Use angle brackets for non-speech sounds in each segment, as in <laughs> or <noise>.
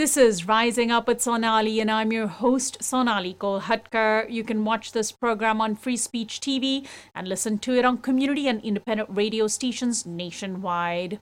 This is Rising Up with Sonali, and I'm your host, Sonali Kolhatkar. You can watch this program on Free Speech TV and listen to it on community and independent radio stations nationwide.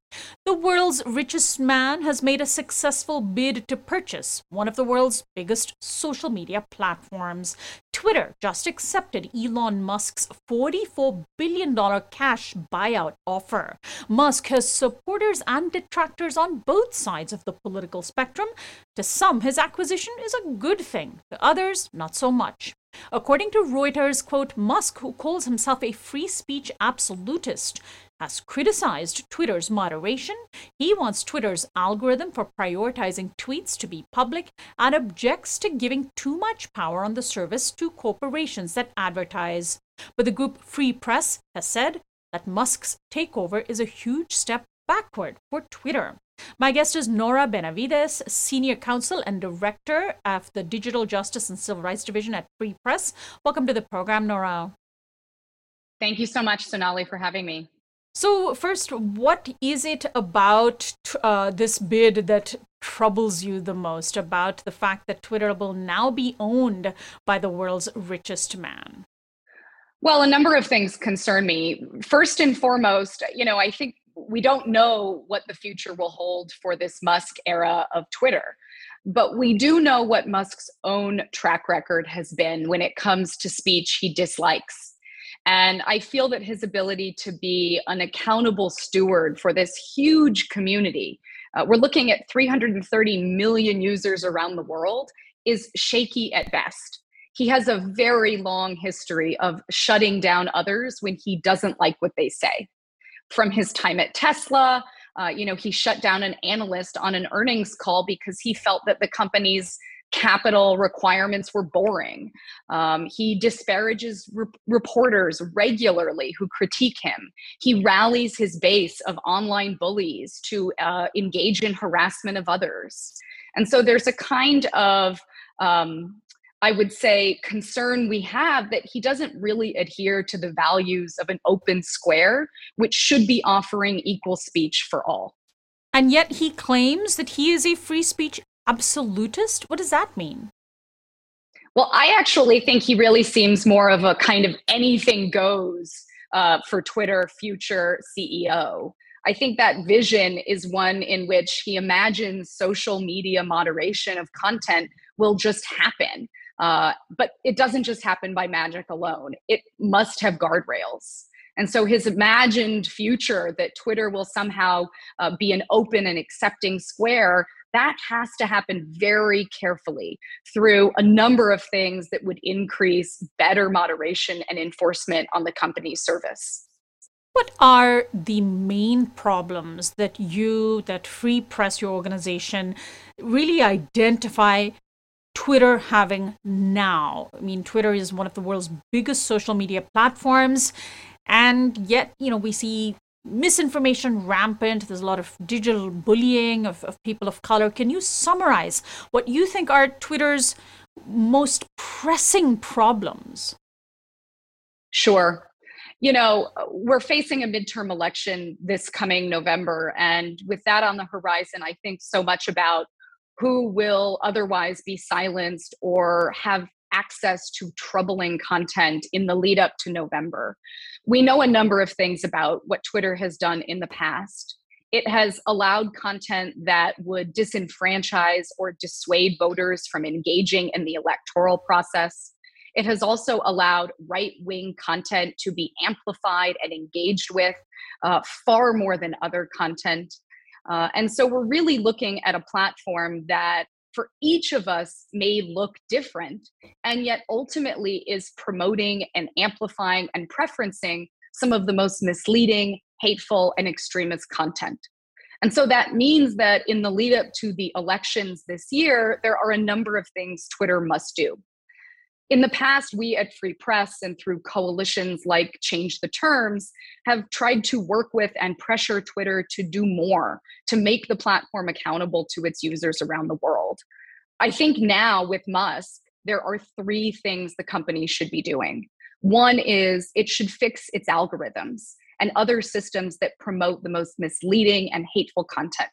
The world's richest man has made a successful bid to purchase one of the world's biggest social media platforms. Twitter just accepted Elon Musk's $44 billion cash buyout offer. Musk has supporters and detractors on both sides of the political spectrum. To some, his acquisition is a good thing, to others, not so much. According to Reuters, quote, Musk, who calls himself a free speech absolutist, has criticized Twitter's moderation. He wants Twitter's algorithm for prioritizing tweets to be public and objects to giving too much power on the service to corporations that advertise. But the group Free Press has said that Musk's takeover is a huge step backward for Twitter. My guest is Nora Benavidez, Senior Counsel and Director of the Digital Justice and Civil Rights Division at Free Press. Welcome to the program, Nora. Thank you so much, Sonali, for having me. So, first, what is it about uh, this bid that troubles you the most about the fact that Twitter will now be owned by the world's richest man? Well, a number of things concern me. First and foremost, you know, I think we don't know what the future will hold for this Musk era of Twitter. But we do know what Musk's own track record has been when it comes to speech he dislikes and I feel that his ability to be an accountable steward for this huge community, uh, we're looking at 330 million users around the world, is shaky at best. He has a very long history of shutting down others when he doesn't like what they say. From his time at Tesla, uh, you know, he shut down an analyst on an earnings call because he felt that the company's capital requirements were boring. Um, he disparages re- reporters regularly who critique him. He rallies his base of online bullies to uh, engage in harassment of others. And so there's a kind of um, I would say, concern we have that he doesn't really adhere to the values of an open square, which should be offering equal speech for all. And yet he claims that he is a free speech absolutist? What does that mean? Well, I actually think he really seems more of a kind of anything goes uh, for Twitter future CEO. I think that vision is one in which he imagines social media moderation of content will just happen. Uh, but it doesn't just happen by magic alone, it must have guardrails. And so his imagined future that Twitter will somehow uh, be an open and accepting square that has to happen very carefully through a number of things that would increase better moderation and enforcement on the company's service. What are the main problems that you, that Free Press, your organization, really identify Twitter having now? I mean, Twitter is one of the world's biggest social media platforms. And yet, you know, we see misinformation rampant. There's a lot of digital bullying of, of people of color. Can you summarize what you think are Twitter's most pressing problems? Sure. You know, we're facing a midterm election this coming November. And with that on the horizon, I think so much about who will otherwise be silenced or have access to troubling content in the lead up to November. We know a number of things about what Twitter has done in the past. It has allowed content that would disenfranchise or dissuade voters from engaging in the electoral process. It has also allowed right wing content to be amplified and engaged with uh, far more than other content. Uh, and so we're really looking at a platform that for each of us may look different and yet ultimately is promoting and amplifying and preferencing some of the most misleading, hateful, and extremist content. And so that means that in the lead up to the elections this year, there are a number of things Twitter must do. In the past, we at Free Press and through coalitions like Change the Terms have tried to work with and pressure Twitter to do more to make the platform accountable to its users around the world. I think now with Musk, there are three things the company should be doing. One is it should fix its algorithms and other systems that promote the most misleading and hateful content.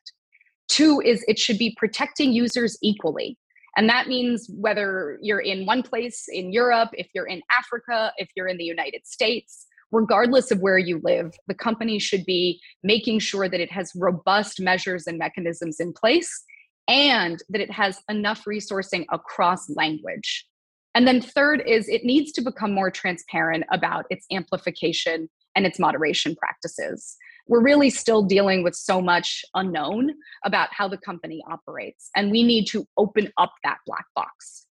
Two is it should be protecting users equally. And that means whether you're in one place in Europe, if you're in Africa, if you're in the United States, regardless of where you live, the company should be making sure that it has robust measures and mechanisms in place and that it has enough resourcing across language. And then, third, is it needs to become more transparent about its amplification and its moderation practices. We're really still dealing with so much unknown about how the company operates, and we need to open up that black box.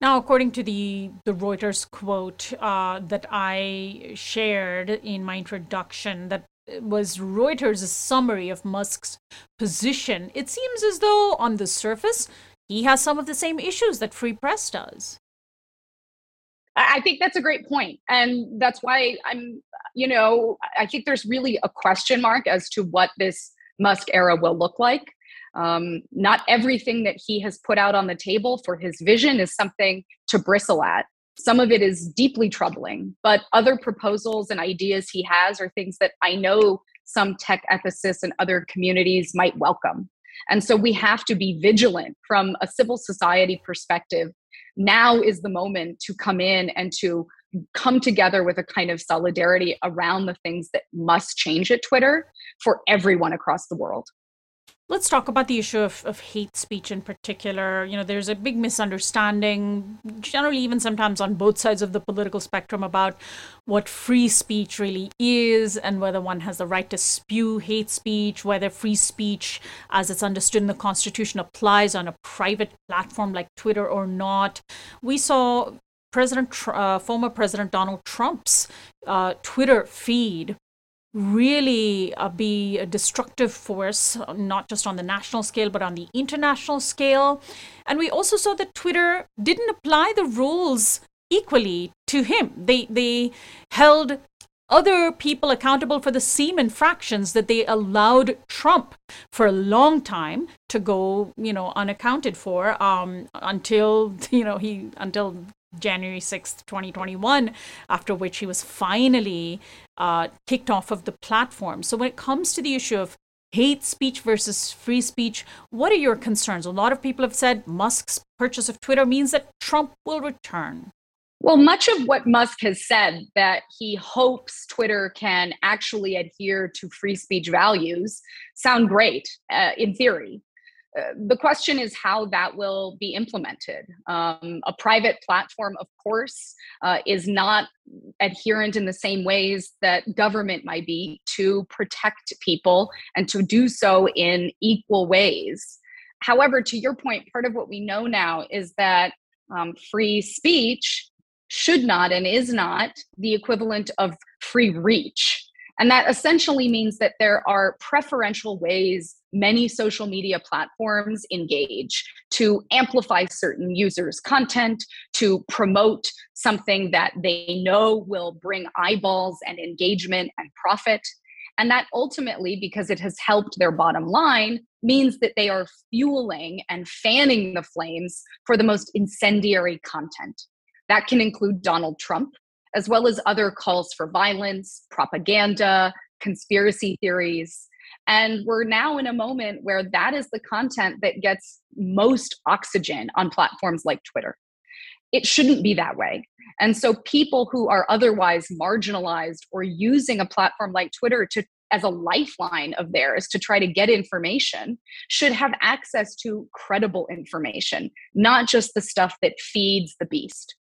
Now, according to the, the Reuters quote uh, that I shared in my introduction, that was Reuters' summary of Musk's position, it seems as though on the surface, he has some of the same issues that Free Press does. I think that's a great point. And that's why I'm, you know, I think there's really a question mark as to what this Musk era will look like. Um, not everything that he has put out on the table for his vision is something to bristle at. Some of it is deeply troubling, but other proposals and ideas he has are things that I know some tech ethicists and other communities might welcome. And so we have to be vigilant from a civil society perspective. Now is the moment to come in and to come together with a kind of solidarity around the things that must change at Twitter for everyone across the world. Let's talk about the issue of, of hate speech in particular. You know, there's a big misunderstanding, generally, even sometimes on both sides of the political spectrum, about what free speech really is and whether one has the right to spew hate speech, whether free speech, as it's understood in the Constitution, applies on a private platform like Twitter or not. We saw President, uh, former President Donald Trump's uh, Twitter feed really uh, be a destructive force, not just on the national scale, but on the international scale. And we also saw that Twitter didn't apply the rules equally to him. They, they held other people accountable for the same infractions that they allowed Trump for a long time to go, you know, unaccounted for um, until, <laughs> you know, he, until January 6th, 2021, after which he was finally uh, kicked off of the platform. So, when it comes to the issue of hate speech versus free speech, what are your concerns? A lot of people have said Musk's purchase of Twitter means that Trump will return. Well, much of what Musk has said that he hopes Twitter can actually adhere to free speech values sound great uh, in theory. Uh, the question is how that will be implemented. Um, a private platform, of course, uh, is not adherent in the same ways that government might be to protect people and to do so in equal ways. However, to your point, part of what we know now is that um, free speech should not and is not the equivalent of free reach. And that essentially means that there are preferential ways many social media platforms engage to amplify certain users' content, to promote something that they know will bring eyeballs and engagement and profit. And that ultimately, because it has helped their bottom line, means that they are fueling and fanning the flames for the most incendiary content. That can include Donald Trump, as well as other calls for violence, propaganda, conspiracy theories. And we're now in a moment where that is the content that gets most oxygen on platforms like Twitter. It shouldn't be that way. And so people who are otherwise marginalized or using a platform like Twitter to as a lifeline of theirs to try to get information should have access to credible information, not just the stuff that feeds the beast.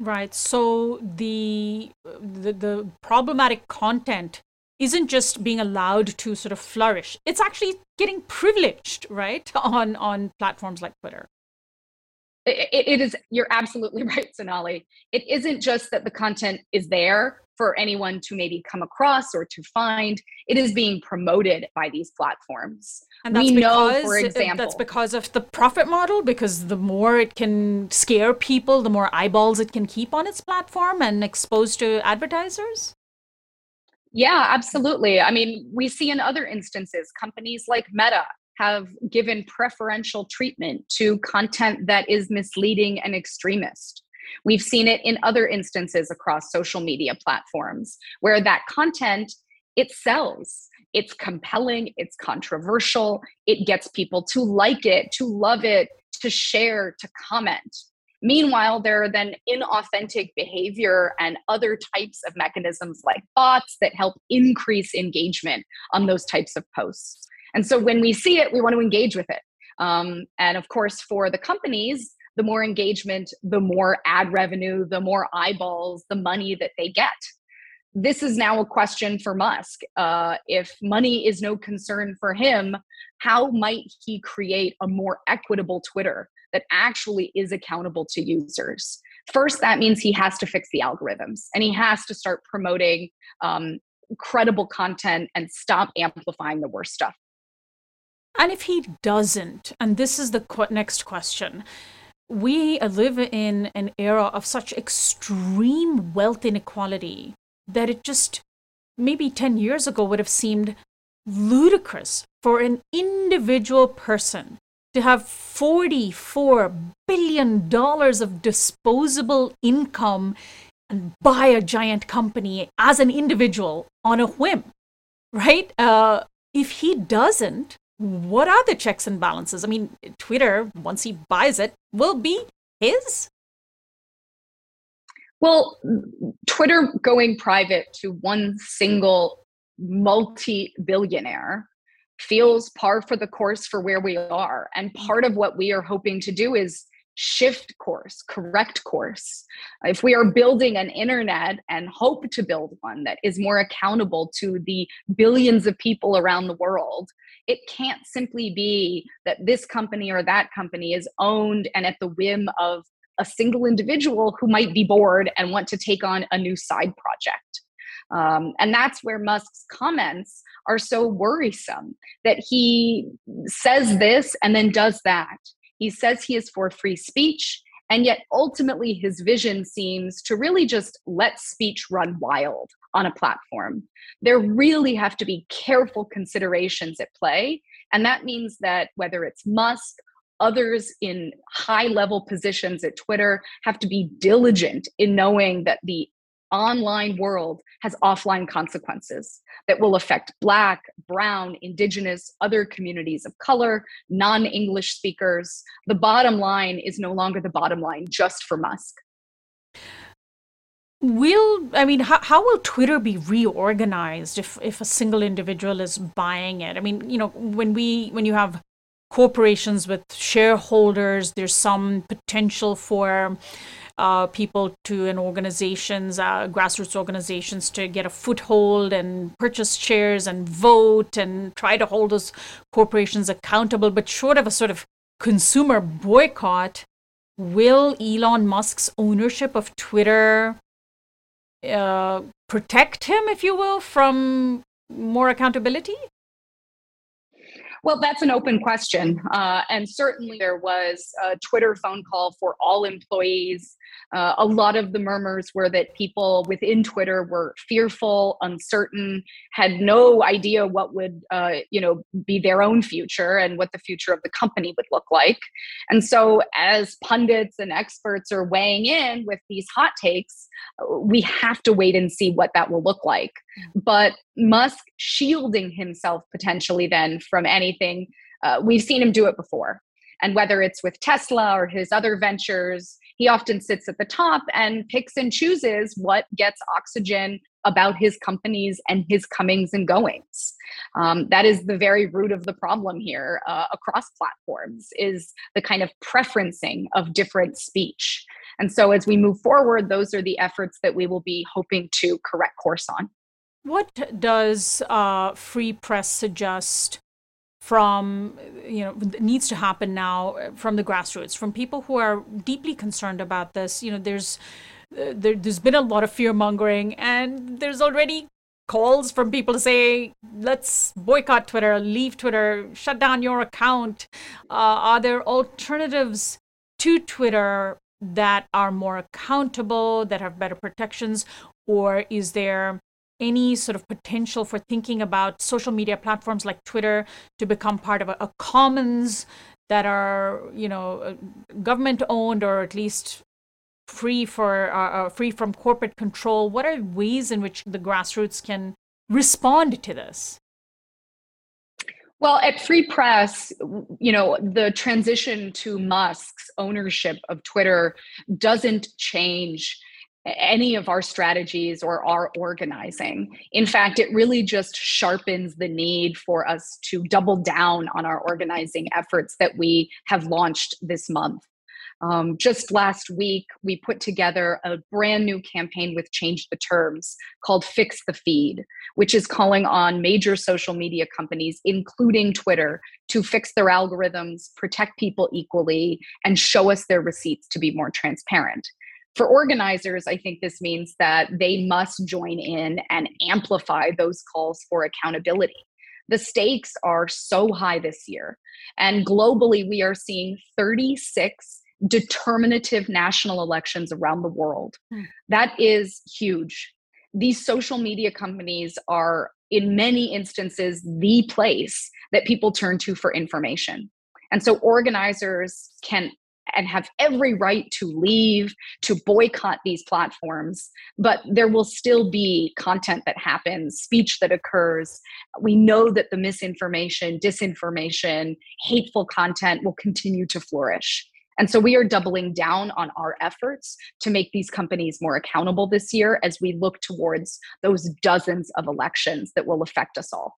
Right. So the, the the problematic content isn't just being allowed to sort of flourish. It's actually getting privileged, right, <laughs> on on platforms like Twitter. It, it is. You're absolutely <laughs> right, Sonali. It isn't just that the content is there for anyone to maybe come across or to find. It is being promoted by these platforms. And that's we because, know, for example, that's because of the profit model. Because the more it can scare people, the more eyeballs it can keep on its platform and expose to advertisers. Yeah, absolutely. I mean, we see in other instances, companies like Meta have given preferential treatment to content that is misleading and extremist. We've seen it in other instances across social media platforms where that content it sells It's compelling, it's controversial, it gets people to like it, to love it, to share, to comment. Meanwhile, there are then inauthentic behavior and other types of mechanisms like bots that help increase engagement on those types of posts. And so when we see it, we want to engage with it. Um, and of course, for the companies, the more engagement, the more ad revenue, the more eyeballs, the money that they get. This is now a question for Musk. Uh, if money is no concern for him, how might he create a more equitable Twitter that actually is accountable to users? First, that means he has to fix the algorithms and he has to start promoting um, credible content and stop amplifying the worst stuff. And if he doesn't, and this is the next question, we live in an era of such extreme wealth inequality that it just maybe 10 years ago would have seemed ludicrous for an individual person to have 44 billion dollars of disposable income and buy a giant company as an individual on a whim right? Uh, if he doesn't what are the checks and balances? I mean, Twitter, once he buys it, will be his. Well, Twitter going private to one single multi billionaire feels par for the course for where we are. And part of what we are hoping to do is shift course, correct course. If we are building an internet and hope to build one that is more accountable to the billions of people around the world, it can't simply be that this company or that company is owned and at the whim of a single individual who might be bored and want to take on a new side project. Um, and that's where Musk's comments are so worrisome that he says this and then does that. He says he is for free speech, and yet ultimately his vision seems to really just let speech run wild on a platform. There really have to be careful considerations at play. And that means that whether it's Musk, others in high level positions at Twitter have to be diligent in knowing that the online world has offline consequences that will affect Black, Brown, Indigenous, other communities of color, non English speakers. The bottom line is no longer the bottom line just for Musk. Will I mean how, how will Twitter be reorganized if if a single individual is buying it? I mean, you know, when we when you have corporations with shareholders, there's some potential for uh, people to and organizations, uh, grassroots organizations, to get a foothold and purchase shares and vote and try to hold those corporations accountable. But short of a sort of consumer boycott, will Elon Musk's ownership of Twitter uh, protect him, if you will, from more accountability? Well, that's an open question. Uh, and certainly there was a Twitter phone call for all employees uh, a lot of the murmurs were that people within Twitter were fearful, uncertain, had no idea what would, uh, you know, be their own future and what the future of the company would look like. And so, as pundits and experts are weighing in with these hot takes, we have to wait and see what that will look like. But Musk shielding himself potentially then from anything, uh, we've seen him do it before. And whether it's with Tesla or his other ventures, he often sits at the top and picks and chooses what gets oxygen about his companies and his comings and goings. Um, that is the very root of the problem here uh, across platforms is the kind of preferencing of different speech. And so as we move forward, those are the efforts that we will be hoping to correct course on. What does uh, free press suggest from you know needs to happen now from the grassroots from people who are deeply concerned about this? You know there's uh, there, has been a lot of fear mongering and there's already calls from people to say let's boycott twitter leave twitter shut down your account. Uh, are there alternatives to twitter that are more accountable that have better protections or is there any sort of potential for thinking about social media platforms like Twitter to become part of a, a commons that are, you know, uh, government owned or at least free for uh, uh, free from corporate control? What are ways in which the grassroots can respond to this? Well, at Free Press, you know, the transition to Musk's ownership of Twitter doesn't change any of our strategies or our organizing. In fact, it really just sharpens the need for us to double down on our organizing efforts that we have launched this month. Um, just last week, we put together a brand new campaign with Change the Terms called Fix the Feed, which is calling on major social media companies, including Twitter, to fix their algorithms, protect people equally, and show us their receipts to be more transparent. For organizers, I think this means that they must join in and amplify those calls for accountability. The stakes are so high this year. And globally, we are seeing 36 determinative national elections around the world. Hmm. That is huge. These social media companies are, in many instances, the place that people turn to for information. And so organizers can and have every right to leave, to boycott these platforms, but there will still be content that happens, speech that occurs. We know that the misinformation, disinformation, hateful content will continue to flourish. And so we are doubling down on our efforts to make these companies more accountable this year as we look towards those dozens of elections that will affect us all.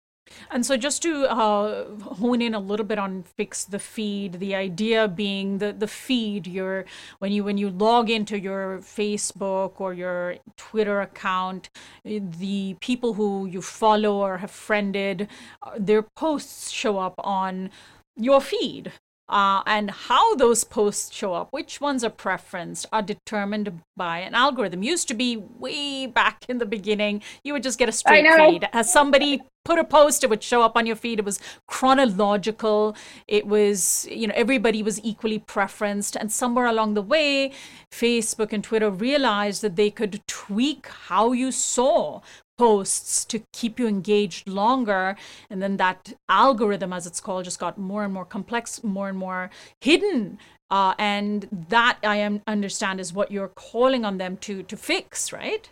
And so, just to uh, hone in a little bit on fix the feed, the idea being the the feed. Your when you when you log into your Facebook or your Twitter account, the people who you follow or have friended, uh, their posts show up on your feed uh, and how those posts show up, which ones are preferenced, are determined by an algorithm. Used to be way back in the beginning, you would just get a straight feed. As somebody put a post, it would show up on your feed. It was chronological. It was, you know, everybody was equally preferenced. And somewhere along the way, Facebook and Twitter realized that they could tweak how you saw posts to keep you engaged longer. And then that algorithm, as it's called, just got more and more complex, more and more hidden. Uh, and that I am, understand is what you're calling on them to to fix, right?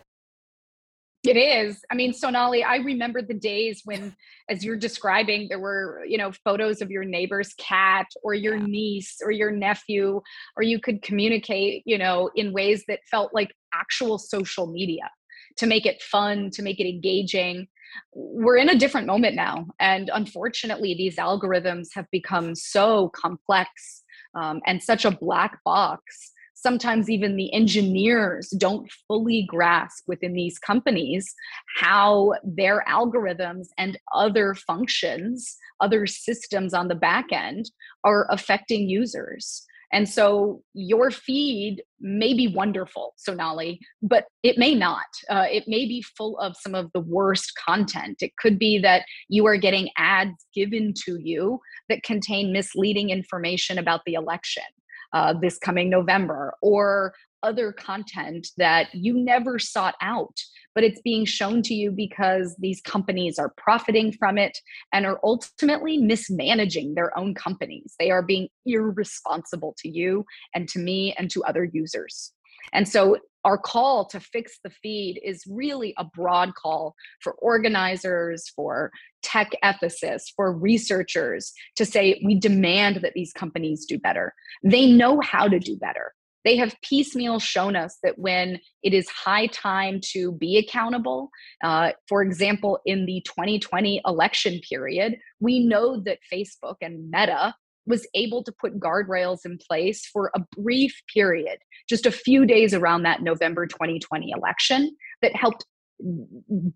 It is. I mean, Sonali, I remember the days when, as you're describing, there were, you know, photos of your neighbor's cat or your yeah. niece or your nephew, or you could communicate, you know, in ways that felt like actual social media to make it fun, to make it engaging. We're in a different moment now. And unfortunately, these algorithms have become so complex um, and such a black box. Sometimes even the engineers don't fully grasp within these companies how their algorithms and other functions, other systems on the back end are affecting users. And so your feed may be wonderful, Sonali, but it may not. Uh, it may be full of some of the worst content. It could be that you are getting ads given to you that contain misleading information about the election. Uh, this coming November, or other content that you never sought out, but it's being shown to you because these companies are profiting from it and are ultimately mismanaging their own companies. They are being irresponsible to you and to me and to other users. And so our call to fix the feed is really a broad call for organizers, for tech ethicists, for researchers to say, we demand that these companies do better. They know how to do better they have piecemeal shown us that when it is high time to be accountable, uh, for example, in the 2020 election period, we know that Facebook and Meta was able to put guardrails in place for a brief period, just a few days around that November 2020 election, that helped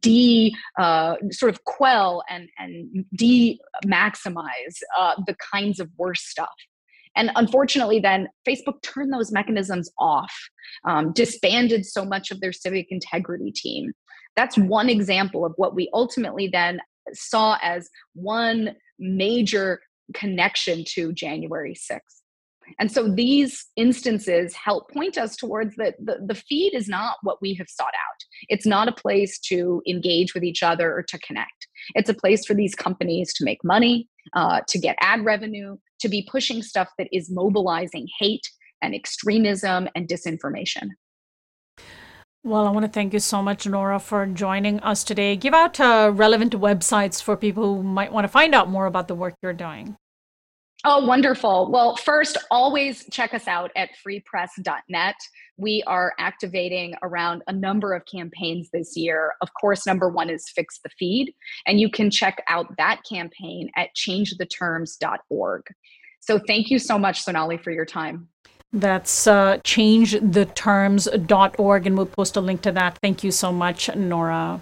de uh, sort of quell and and de maximize uh, the kinds of worse stuff and unfortunately, then Facebook turned those mechanisms off, um, disbanded so much of their civic integrity team. That's one example of what we ultimately then saw as one major connection to January 6th. And so these instances help point us towards that the, the feed is not what we have sought out. It's not a place to engage with each other or to connect. It's a place for these companies to make money, uh, to get ad revenue, to be pushing stuff that is mobilizing hate and extremism and disinformation. Well, I want to thank you so much, Nora, for joining us today. Give out uh, relevant websites for people who might want to find out more about the work you're doing. Oh, wonderful. Well, first, always check us out at freepress.net. We are activating around a number of campaigns this year. Of course, number one is Fix the Feed, and you can check out that campaign at changetheterms.org. So, thank you so much, Sonali, for your time. That's uh, changetheterms.org, and we'll post a link to that. Thank you so much, Nora.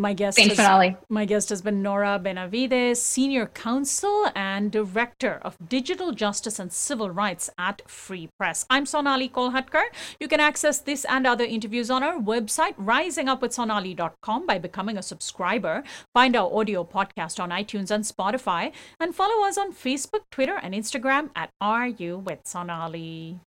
My guest, Thanks, has, my guest has been Nora Benavidez, Senior Counsel and Director of Digital Justice and Civil Rights at Free Press. I'm Sonali Kolhatkar. You can access this and other interviews on our website, risingupwithsonali.com, by becoming a subscriber. Find our audio podcast on iTunes and Spotify, and follow us on Facebook, Twitter, and Instagram at RU with Sonali.